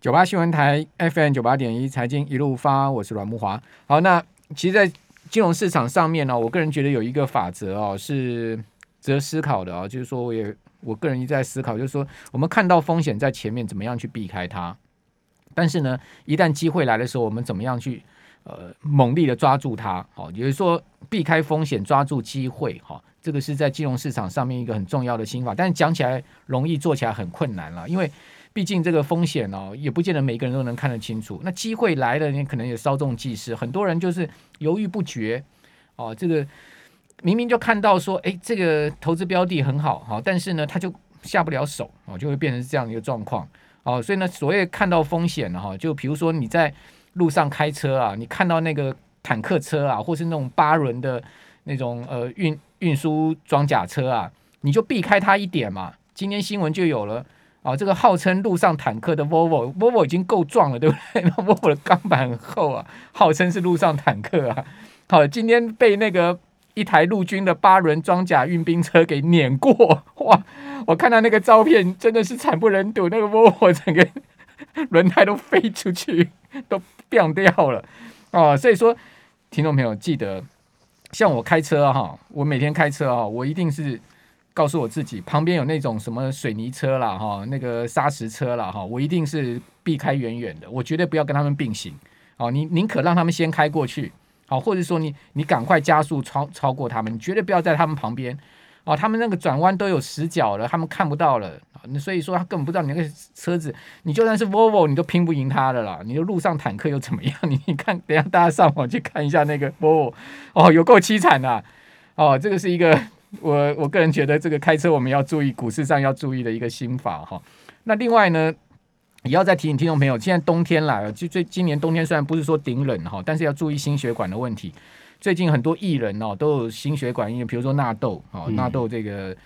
九八新闻台 FM 九八点一财经一路发，我是阮慕华。好，那其实，在金融市场上面呢，我个人觉得有一个法则哦，是值得思考的啊，就是说，我也我个人一直在思考，就是说，我们看到风险在前面，怎么样去避开它？但是呢，一旦机会来的时候，我们怎么样去呃猛力的抓住它？好，也就是说，避开风险，抓住机会，哈，这个是在金融市场上面一个很重要的心法。但是讲起来容易，做起来很困难了，因为。毕竟这个风险哦，也不见得每个人都能看得清楚。那机会来了，你可能也稍纵即逝。很多人就是犹豫不决哦。这个明明就看到说，哎，这个投资标的很好，好，但是呢，他就下不了手哦，就会变成这样一个状况哦。所以呢，所谓看到风险哈，就比如说你在路上开车啊，你看到那个坦克车啊，或是那种八轮的那种呃运运输装甲车啊，你就避开它一点嘛。今天新闻就有了。啊、哦，这个号称陆上坦克的 Volvo，Volvo 已经够壮了，对不对？那 Volvo 的钢板很厚啊，号称是陆上坦克啊。好，今天被那个一台陆军的八轮装甲运兵车给碾过，哇！我看到那个照片，真的是惨不忍睹，那个 Volvo 整个轮胎都飞出去，都变掉了啊、哦！所以说，听众朋友记得，像我开车哈，我每天开车啊，我一定是。告诉我自己，旁边有那种什么水泥车啦，哈，那个砂石车啦，哈，我一定是避开远远的，我绝对不要跟他们并行。哦，你宁可让他们先开过去，好，或者说你你赶快加速超超过他们，你绝对不要在他们旁边。哦，他们那个转弯都有死角了，他们看不到了，所以说他根本不知道你那个车子，你就算是 Volvo，你都拼不赢他的啦。你的陆上坦克又怎么样？你 你看，等下大家上网去看一下那个 Volvo，哦，有够凄惨的。哦，这个是一个。我我个人觉得，这个开车我们要注意股市上要注意的一个心法哈。那另外呢，也要再提醒听众朋友，现在冬天来了，就最今年冬天虽然不是说顶冷哈，但是要注意心血管的问题。最近很多艺人哦都有心血管，因为比如说纳豆哦，纳豆这个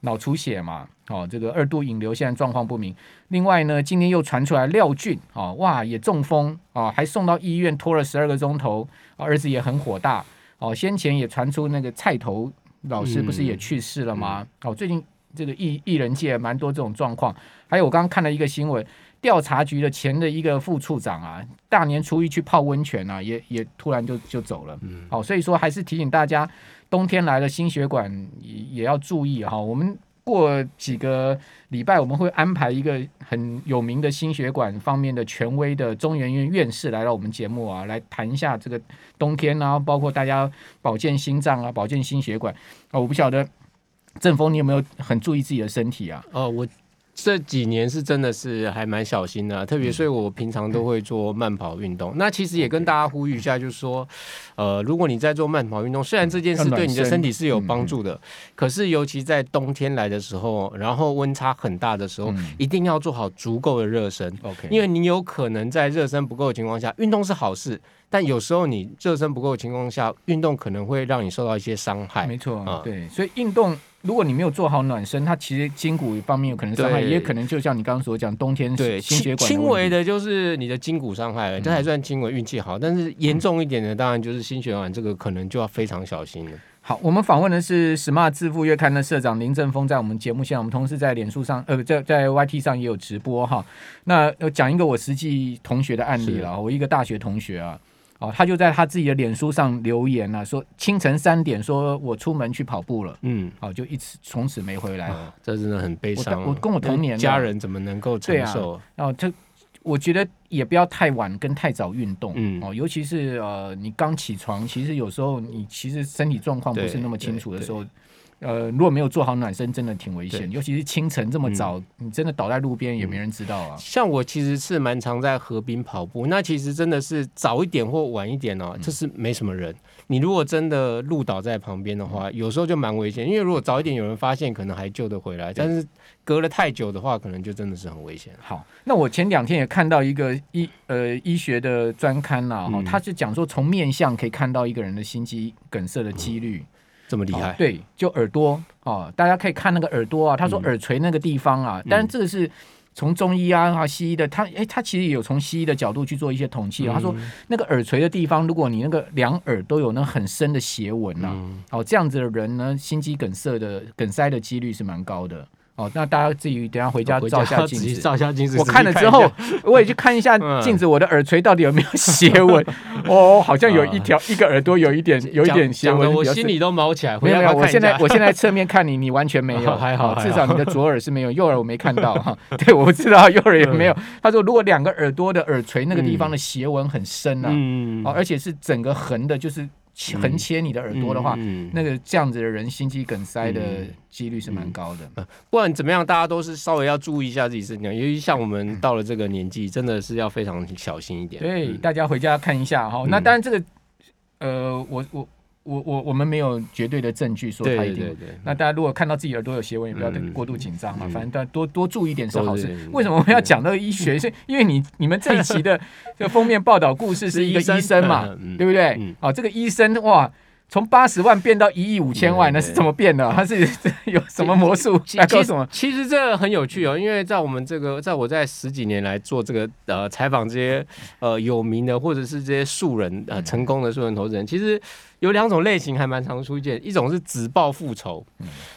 脑出血嘛，哦，这个二度引流现在状况不明。另外呢，今天又传出来廖俊啊，哇也中风啊，还送到医院拖了十二个钟头，儿子也很火大哦。先前也传出那个菜头。老师不是也去世了吗？嗯、哦，最近这个艺艺人界蛮多这种状况。还有我刚刚看了一个新闻，调查局的前的一个副处长啊，大年初一去泡温泉啊，也也突然就就走了。嗯，好、哦，所以说还是提醒大家，冬天来了，心血管也也要注意哈、哦。我们。过几个礼拜，我们会安排一个很有名的心血管方面的权威的中研院院士来到我们节目啊，来谈一下这个冬天啊，包括大家保健心脏啊，保健心血管啊。我不晓得正峰，你有没有很注意自己的身体啊？哦，我。这几年是真的是还蛮小心的，特别所以我平常都会做慢跑运动。那其实也跟大家呼吁一下，就是说，呃，如果你在做慢跑运动，虽然这件事对你的身体是有帮助的，可是尤其在冬天来的时候，然后温差很大的时候，一定要做好足够的热身。OK，因为你有可能在热身不够的情况下，运动是好事，但有时候你热身不够的情况下，运动可能会让你受到一些伤害。没错，啊，对，所以运动。如果你没有做好暖身，它其实筋骨方面有可能伤害，也可能就像你刚刚所讲，冬天对心血管轻微的就是你的筋骨伤害了，这还算轻微，运气好。但是严重一点的，当然就是心血管这个可能就要非常小心了。好，我们访问的是《Smart 致富月刊》的社长林正峰，在我们节目现在，我们同时在脸书上，呃，在在 YT 上也有直播哈。那要讲一个我实际同学的案例了，我一个大学同学啊。哦，他就在他自己的脸书上留言了，说清晨三点，说我出门去跑步了，嗯，好，就一直从此没回来了，啊，这真的很悲伤。我跟我同年家人怎么能够承受？然后这我觉得也不要太晚跟太早运动，嗯，哦，尤其是呃，你刚起床，其实有时候你其实身体状况不是那么清楚的时候。呃，如果没有做好暖身，真的挺危险，尤其是清晨这么早，嗯，你真的倒在路边也没人知道啊。像我其实是蛮常在河边跑步，那其实真的是早一点或晚一点哦，就是没什么人。你如果真的路倒在旁边的话，有时候就蛮危险，因为如果早一点有人发现，可能还救得回来，但是隔了太久的话，可能就真的是很危险。好，那我前两天也看到一个医呃医学的专刊呐，哈，他是讲说从面相可以看到一个人的心肌梗塞的几率。嗯这么厉害？哦，对，就耳朵哦，大家可以看那个耳朵啊。他说耳垂那个地方啊，当然这个是从中医啊、西医的，他哎，他其实也有从西医的角度去做一些统计。他说那个耳垂的地方，如果你那个两耳都有那很深的斜纹呐，哦，这样子的人呢，心肌梗塞的梗塞的几率是蛮高的。哦，那大家自己等下回家照下镜子，照下镜子。我看了之后，我也去看一下 镜子，我的耳垂到底有没有斜纹？哦，好像有一条一个耳朵有一点有一点斜纹，我心里都毛起来。没有没有，我现在我现在侧面看你，你完全没有，还好，至少你的左耳是没有，右耳我没看到哈。对，我不知道右耳有没有。他说，如果两个耳朵的耳垂那个地方的斜纹很深啊，哦，而且是整个横的，就是。横切你的耳朵的话，嗯嗯、那个这样子的人心肌梗塞的几率是蛮高的。不管怎么样，大家都是稍微要注意一下自己身体，尤其像我们到了这个年纪，真的是要非常小心一点。对，嗯、大家回家看一下哈。那当然，这个呃，我我。我我我们没有绝对的证据说他一定。对对对，那大家如果看到自己耳朵有斜纹，也不要过度紧张嘛。反正大家多多注意一点是好事。为什么我们要讲那个医学？是 因为你你们这一期的这个封面报道故事是一个医生嘛，对不对？啊，这个医生哇，从八十万变到一亿五千万，那是怎么变的？他是 有什么魔术？来告诉我。其实这很有趣哦，因为在我们这个，在我在十几年来做这个呃采访这些呃有名的或者是这些素人呃成功的素人投资人，其实。有两种类型还蛮常出现，一种是只报复仇，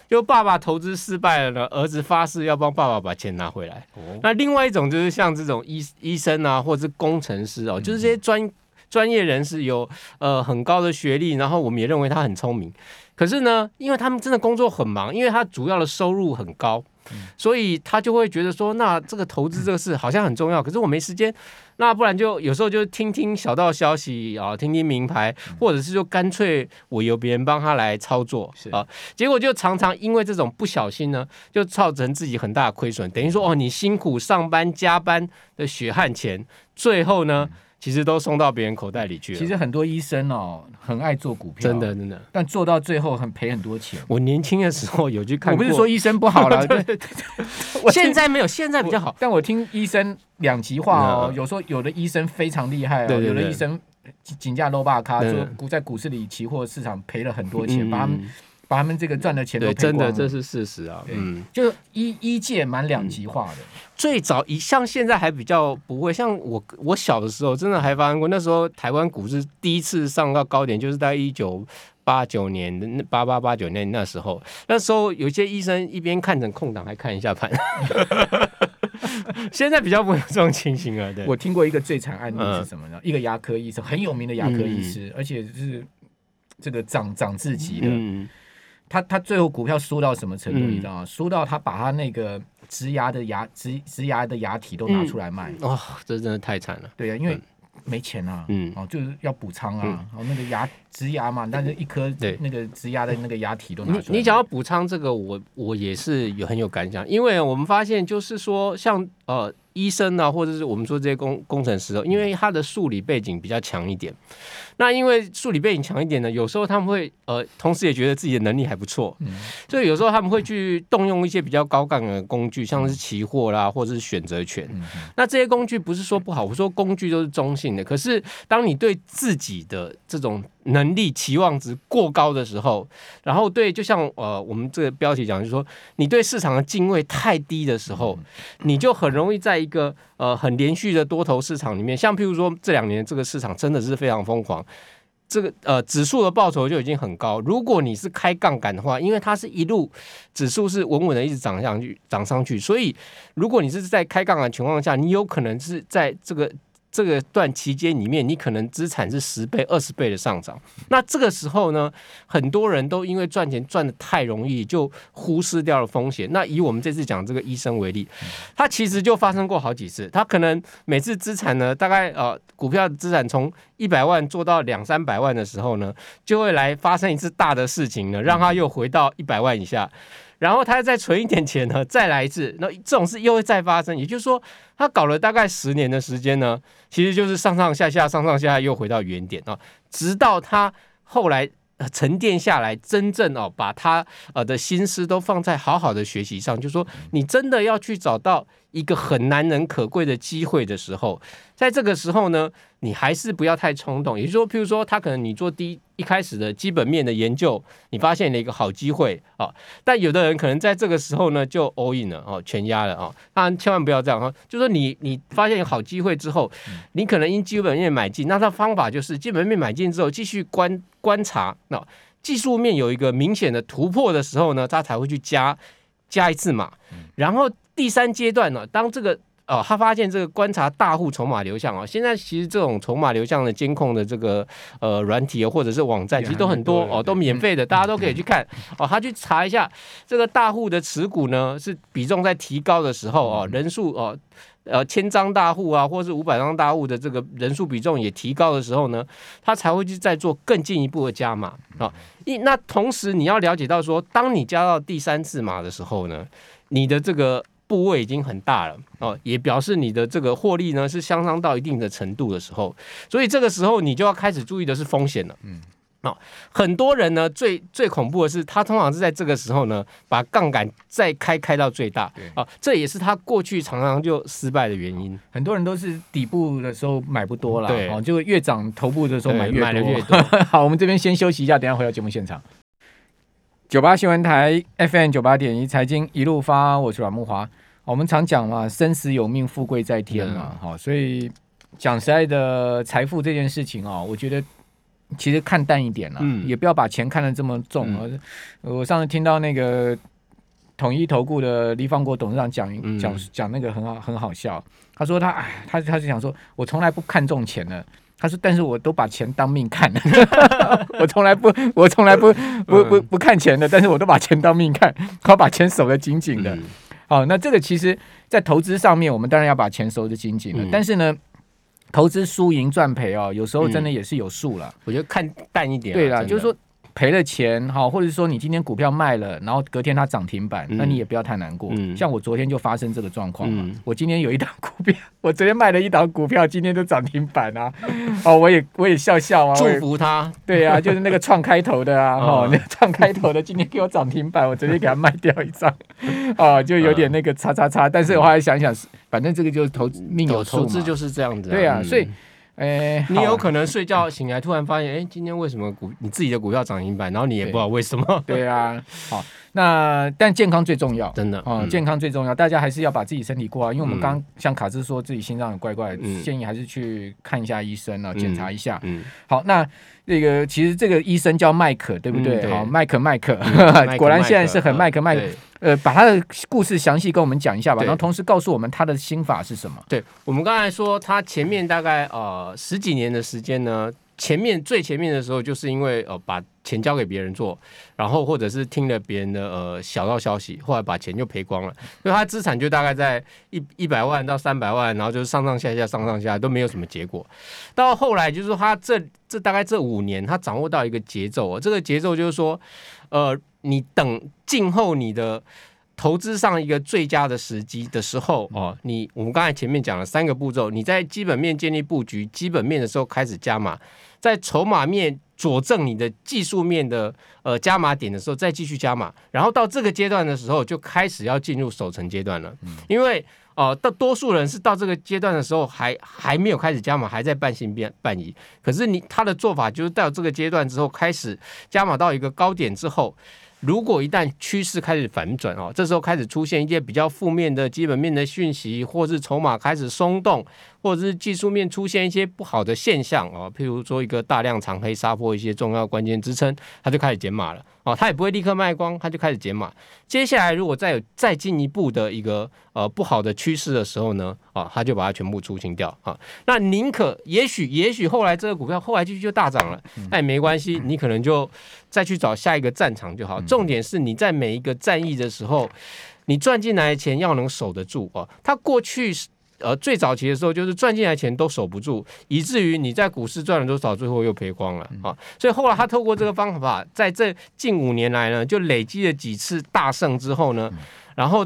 就爸爸投资失败了呢，儿子发誓要帮爸爸把钱拿回来。那另外一种就是像这种医医生啊，或者是工程师哦，就是这些专专业人士有呃很高的学历，然后我们也认为他很聪明，可是呢，因为他们真的工作很忙，因为他主要的收入很高。所以他就会觉得说，那这个投资这个事好像很重要，可是我没时间，那不然就有时候就听听小道消息啊，听听名牌，或者是就干脆我由别人帮他来操作啊，结果就常常因为这种不小心呢，就造成自己很大的亏损，等于说哦，你辛苦上班加班的血汗钱，最后呢。其实都送到别人口袋里去了。其实很多医生哦，很爱做股票，真的真的，但做到最后很赔很多钱。我年轻的时候有去看，我不是说医生不好了，对对对，现在没有，现在比较好。但我听医生两极化哦，有时候有的医生非常厉害哦，有的医生井价 low 巴卡，说股在股市里期货市场赔了很多钱，把他们。把他们这个赚的钱都赔光了，真的这是事实啊。嗯，就医医界蛮两极化的。最早一像现在还比较不会，像我我小的时候真的还发生过。那时候台湾股市第一次上到高点，就是在一九八九年的八八八九年那时候。那时候有些医生一边看着空档，还看一下盘。现在比较不会有这种情形了。对，我听过一个最惨案例是什么呢？一个牙科医生，很有名的牙科医师，而且是这个长长自己的。他他最后股票输到什么程度？你知道吗？输到他把他那个植牙的牙植植牙的牙体都拿出来卖。哇，这真的太惨了。对啊，因为没钱啊，嗯，哦，就是要补仓啊，然后那个牙植牙嘛，但是一颗那个植牙的那个牙体都拿出来。你讲要补仓这个，我我也是有很有感想，因为我们发现就是说，像呃医生啊，或者是我们说这些工工程师，因为他的数理背景比较强一点。那因为数理背景强一点呢，有时候他们会呃，同时也觉得自己的能力还不错，嗯，所以有时候他们会去动用一些比较高杠杆的工具，像是期货啦，或者是选择权。嗯，那这些工具不是说不好，我说工具都是中性的。可是当你对自己的这种能力期望值过高的时候，然后对，就像呃，我们这个标题讲，就是说你对市场的敬畏太低的时候，你就很容易在一个呃很连续的多头市场里面，像譬如说这两年这个市场真的是非常疯狂，这个呃指数的报酬就已经很高。如果你是开杠杆的话，因为它是一路指数是稳稳的一直涨上去，涨上去，所以如果你是在开杠杆情况下，你有可能是在这个。这个段期间里面，你可能资产是十倍、二十倍的上涨。那这个时候呢，很多人都因为赚钱赚得太容易，就忽视掉了风险。那以我们这次讲这个医生为例，他其实就发生过好几次。他可能每次资产呢，大概呃股票资产从一百万做到两三百万的时候呢，就会来发生一次大的事情呢，让他又回到一百万以下。然后他再存一点钱呢，再来一次，那这种事又会再发生。也就是说，他搞了大概十年的时间呢，其实就是上上下下，上上下下又回到原点啊，直到他后来沉淀下来，真正哦把他呃的心思都放在好好的学习上，就是说你真的要去找到一个很难能可贵的机会的时候，在这个时候呢，你还是不要太冲动。也就是说，譬如说，他可能你做第一一开始的基本面的研究，你发现了一个好机会啊，但有的人可能在这个时候呢就 all in 了哦，全压了啊。当然，千万不要这样哈。就是说你你发现有好机会之后，你可能因基本面买进，那他方法就是基本面买进之后继续观观察，那技术面有一个明显的突破的时候呢，他才会去加。加一次码，然后第三阶段呢，当这个。哦，他发现这个观察大户筹码流向哦，现在其实这种筹码流向的监控的这个呃软体或者是网站，其实都很多哦，都免费的，大家都可以去看哦。他去查一下这个大户的持股呢，是比重在提高的时候哦，人数哦，呃千张大户啊，或是五百张大户的这个人数比重也提高的时候呢，他才会去再做更进一步的加码啊。一那同时你要了解到说，当你加到第三次码的时候呢，你的这个。部位已经很大了哦，也表示你的这个获利呢是相当到一定的程度的时候，所以这个时候你就要开始注意的是风险了。嗯，哦，很多人呢最最恐怖的是，他通常是在这个时候呢把杠杆再开开到最大，对啊，这也是他过去常常就失败的原因。很多人都是底部的时候买不多了，对，哦，就越涨头部的时候买越多。越多 好，我们这边先休息一下，等下回到节目现场。九八新闻台 FM 九八点一财经一路发，我是阮木华。我们常讲嘛，生死有命，富贵在天嘛，好、嗯，所以讲实在的，财富这件事情啊，我觉得其实看淡一点了，嗯、也不要把钱看得这么重。嗯、我上次听到那个统一投顾的黎方国董事长讲讲讲那个很好很好笑，他说他哎，他他是想说，我从来不看重钱的。他说：“但是我都把钱当命看，我从来不，我从来不不不不看钱的，但是我都把钱当命看，我把钱守得紧紧的。好，那这个其实，在投资上面，我们当然要把钱守得紧紧的。但是呢，投资输赢赚赔哦，有时候真的也是有数了。我觉得看淡一点，对啦，就是说。”赔了钱哈，或者说你今天股票卖了，然后隔天它涨停板，那你也不要太难过。像我昨天就发生这个状况嘛，我今天有一档股票，我昨天卖了一档股票，今天都涨停板啊！哦，我也我也笑笑啊，祝福他。对啊，就是那个创开头的啊，哈，那个创开头的今天给我涨停板，我直接给他卖掉一张，啊，就有点那个叉叉叉。但是我后来想想，反正这个就是投资命有，投资就是这样子。对啊，所以。哎，欸、你有可能睡觉醒来，突然发现，哎、欸，今天为什么股你自己的股票涨停板，然后你也不知道为什么？对，对啊，好，那但健康最重要，真的啊，嗯、健康最重要，大家还是要把自己身体过好，因为我们刚像卡兹说自己心脏有怪怪，嗯、建议还是去看一下医生啊，检查一下。嗯，嗯好，那。那个其实这个医生叫麦克，对不对？好，麦克麦可，果然现在是很麦克麦克。呃，把他的故事详细跟我们讲一下吧，然后同时告诉我们他的心法是什么。对，我们刚才说他前面大概呃十几年的时间呢。前面最前面的时候，就是因为呃把钱交给别人做，然后或者是听了别人的呃小道消息，后来把钱就赔光了，所以他资产就大概在一一百万到三百万，然后就是上上下下上上下都没有什么结果。到后来就是他这这大概这五年，他掌握到一个节奏，这个节奏就是说，呃，你等静候你的。投资上一个最佳的时机的时候哦，你我们刚才前面讲了三个步骤，你在基本面建立布局，基本面的时候开始加码，在筹码面佐证你的技术面的呃加码点的时候再继续加码，然后到这个阶段的时候就开始要进入守成阶段了，因为哦，大、呃、多数人是到这个阶段的时候还还没有开始加码，还在半信半半疑，可是你他的做法就是到这个阶段之后开始加码到一个高点之后。如果一旦趋势开始反转哦，这时候开始出现一些比较负面的基本面的讯息，或是筹码开始松动，或者是技术面出现一些不好的现象哦，譬如说一个大量长黑杀破一些重要关键支撑，它就开始减码了哦，它也不会立刻卖光，它就开始减码。接下来如果再有再进一步的一个呃不好的趋势的时候呢，啊，它就把它全部出清掉啊。那宁可也许也许后来这个股票后来继续就大涨了，那也没关系，你可能就再去找下一个战场就好。重点是你在每一个战役的时候，你赚进来的钱要能守得住啊。它过去是。呃，最早期的时候，就是赚进来钱都守不住，以至于你在股市赚了多少，最后又赔光了啊！所以后来他透过这个方法，在这近五年来呢，就累积了几次大胜之后呢，然后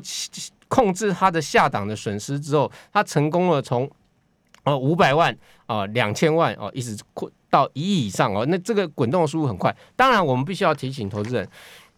控制他的下档的损失之后，他成功了从呃五百万啊两千万哦，一直扩到一亿以上哦，那这个滚动的速度很快。当然，我们必须要提醒投资人。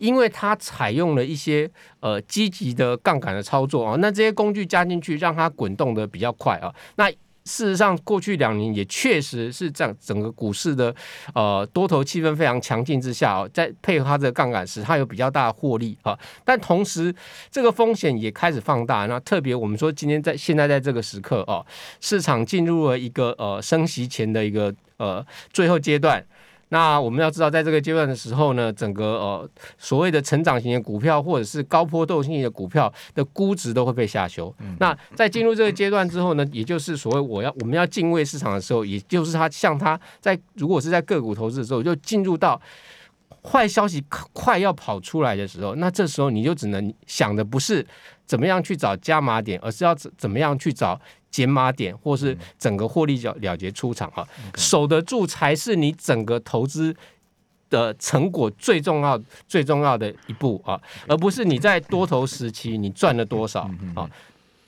因为它采用了一些呃积极的杠杆的操作啊，那这些工具加进去，让它滚动的比较快啊。那事实上，过去两年也确实是这样，整个股市的呃多头气氛非常强劲之下啊，在配合它的杠杆时，它有比较大的获利啊。但同时，这个风险也开始放大。那特别我们说，今天在现在在这个时刻啊，市场进入了一个呃升息前的一个呃最后阶段。那我们要知道，在这个阶段的时候呢，整个呃所谓的成长型的股票或者是高波动性的股票的估值都会被下修。嗯、那在进入这个阶段之后呢，也就是所谓我要我们要敬畏市场的时候，也就是它像它在如果是在个股投资的时候，就进入到坏消息快要跑出来的时候，那这时候你就只能想的不是怎么样去找加码点，而是要怎怎么样去找。减码点，或是整个获利了了结出场啊，守得住才是你整个投资的成果最重要、最重要的一步啊，而不是你在多头时期你赚了多少啊，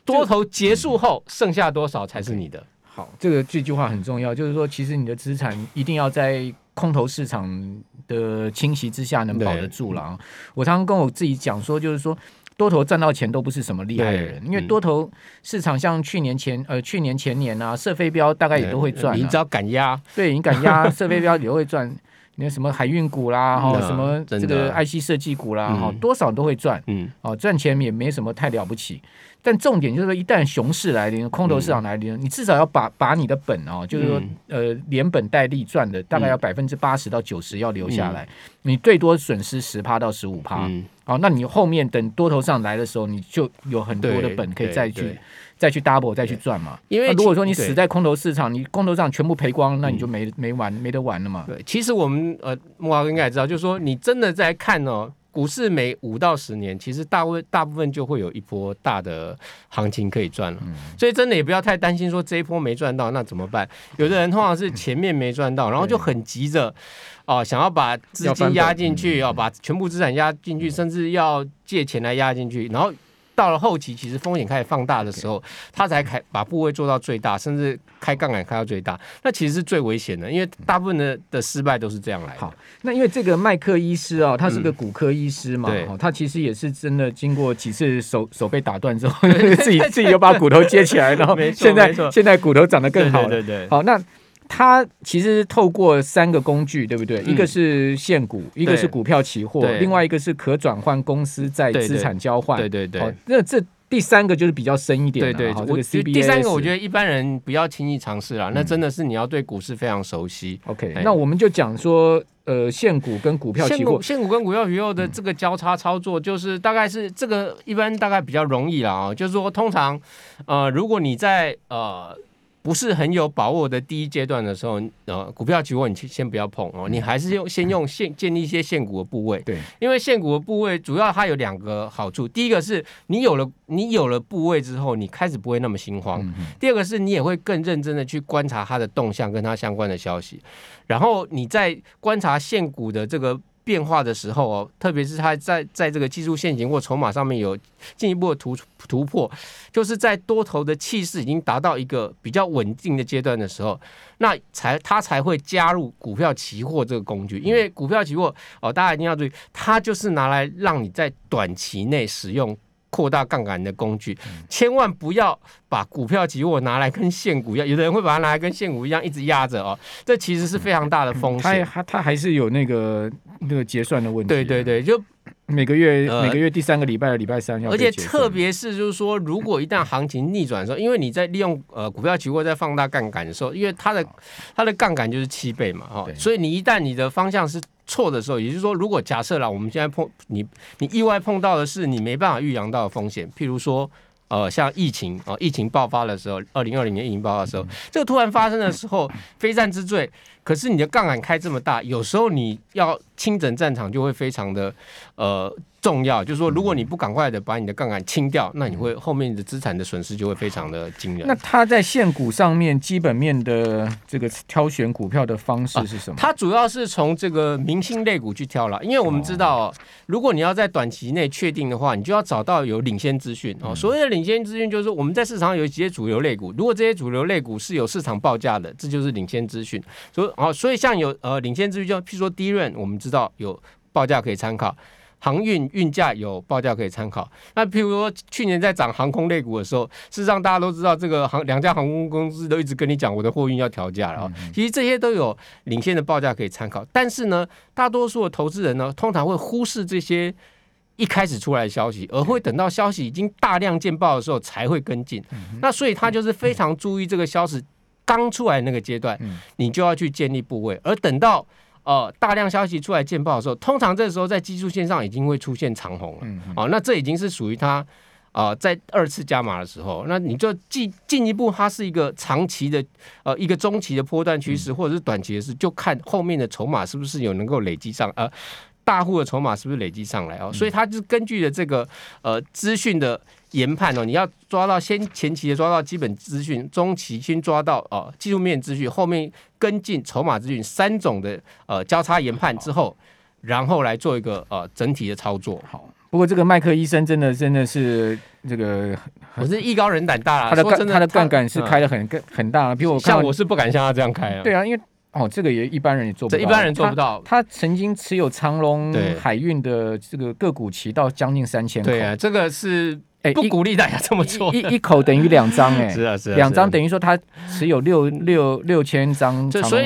多头结束后剩下多少才是你的。好，这个这句话很重要，就是说，其实你的资产一定要在空头市场的侵袭之下能保得住了啊。我常常跟我自己讲说，就是说。多头赚到钱都不是什么厉害的人，因为多头市场像去年前呃去年前年啊，射飞标大概也都会赚，你只要敢压，对，你敢压 射飞标也会赚。你看什么海运股啦，哈，什么这个 IC 设计股啦，哈，多少都会赚，嗯，哦，赚钱也没什么太了不起。但重点就是说，一旦熊市来临，空头市场来临，你至少要把把你的本哦，就是说呃连本带利赚的大概要百分之八十到九十要留下来，你最多损失十趴到十五趴。好，那你后面等多头上来的时候，你就有很多的本可以再去再去 double 再去赚嘛。因为如果说你死在空头市场，你空头上全部赔光，那你就没没玩没得玩了嘛。对，其实我们呃木华哥应该也知道，就是说你真的在看哦，股市每五到十年，其实大部大部分就会有一波大的行情可以赚了。所以真的也不要太担心说这一波没赚到那怎么办？有的人通常是前面没赚到，然后就很急着。哦，想要把资金压进去，要把全部资产压进去，甚至要借钱来压进去，然后到了后期，其实风险开始放大的时候，他才开把部位做到最大，甚至开杠杆开到最大，那其实是最危险的，因为大部分的的失败都是这样来的。好，那因为这个麦克医师啊，他是个骨科医师嘛，哦，他其实也是真的经过几次手 手被打断之后，自己自己又把骨头接起来，然后现在现在骨头长得更好了。对对，好那。他其实透过三个工具，对不对？一个是现股，一个是股票期货，另外一个是可转换公司债资产交换。对对对。那这第三个就是比较深一点。对对。这个 CBS。第三个我觉得一般人不要轻易尝试啦，那真的是你要对股市非常熟悉。OK，那我们就讲说，呃，现股跟股票期货，现股跟股票期货的这个交叉操作，就是大概是这个一般大概比较容易啦啊，就是说通常，呃，如果你在呃。不是很有把握的第一阶段的时候，呃，股票期货你先不要碰哦，你还是用先用现建立一些现股的部位。对，因为现股的部位主要它有两个好处，第一个是你有了你有了部位之后，你开始不会那么心慌；第二个是你也会更认真的去观察它的动向跟它相关的消息，然后你在观察现股的这个。变化的时候哦，特别是它在在这个技术陷阱或筹码上面有进一步的突突破，就是在多头的气势已经达到一个比较稳定的阶段的时候，那才它才会加入股票期货这个工具，因为股票期货哦，大家一定要注意，它就是拿来让你在短期内使用。扩大杠杆的工具，千万不要把股票期货拿来跟现股一样，有的人会把它拿来跟现股一样一直压着哦，这其实是非常大的风险。它它还是有那个那个结算的问题。对对对，就每个月、呃、每个月第三个礼拜的礼拜三要。而且特别是就是说，如果一旦行情逆转的时候，因为你在利用呃股票期货在放大杠杆的时候，因为它的它的杠杆就是七倍嘛，哈，所以你一旦你的方向是。错的时候，也就是说，如果假设了我们现在碰你，你意外碰到的是你没办法预量到的风险，譬如说，呃，像疫情啊、呃，疫情爆发的时候，二零二零年疫情爆发的时候，这个突然发生的时候，非战之罪，可是你的杠杆开这么大，有时候你要清整战场就会非常的呃。重要就是说，如果你不赶快的把你的杠杆清掉，那你会后面的资产的损失就会非常的惊人。那他在现股上面基本面的这个挑选股票的方式是什么？它、啊、主要是从这个明星类股去挑了，因为我们知道、哦，如果你要在短期内确定的话，你就要找到有领先资讯哦。所谓的领先资讯，就是说我们在市场上有一些主流类股，如果这些主流类股是有市场报价的，这就是领先资讯。所以哦，所以像有呃领先资讯，就譬如说低润，我们知道有报价可以参考。航运运价有报价可以参考。那譬如说去年在涨航空类股的时候，事实上大家都知道，这个航两家航空公司都一直跟你讲，我的货运要调价了啊。其实这些都有领先的报价可以参考。但是呢，大多数的投资人呢，通常会忽视这些一开始出来的消息，而会等到消息已经大量见报的时候才会跟进。那所以他就是非常注意这个消息刚出来那个阶段，你就要去建立部位，而等到。呃大量消息出来见报的时候，通常这时候在技术线上已经会出现长红了。嗯，哦，那这已经是属于它啊、呃、在二次加码的时候，那你就进进一步，它是一个长期的呃一个中期的波段趋势，或者是短期的事，就看后面的筹码是不是有能够累积上呃。大户的筹码是不是累积上来哦？所以他就是根据的这个呃资讯的研判哦，你要抓到先前期的抓到基本资讯，中期先抓到呃技术面资讯，后面跟进筹码资讯三种的呃交叉研判之后，然后来做一个呃整体的操作。好，不过这个麦克医生真的真的是这个，我是艺高人胆大啦，他的杠他的杠杆是开的很更很大，比我像我是不敢像他这样开啊。对啊，因为。哦，这个也一般人也做不到，这一般人做不到。他，他曾经持有长隆海运的这个个股期到将近三千口。对啊，这个是哎不鼓励大家这么做。一一,一口等于两张哎，是啊是啊，两张等于说他持有六六六千张长隆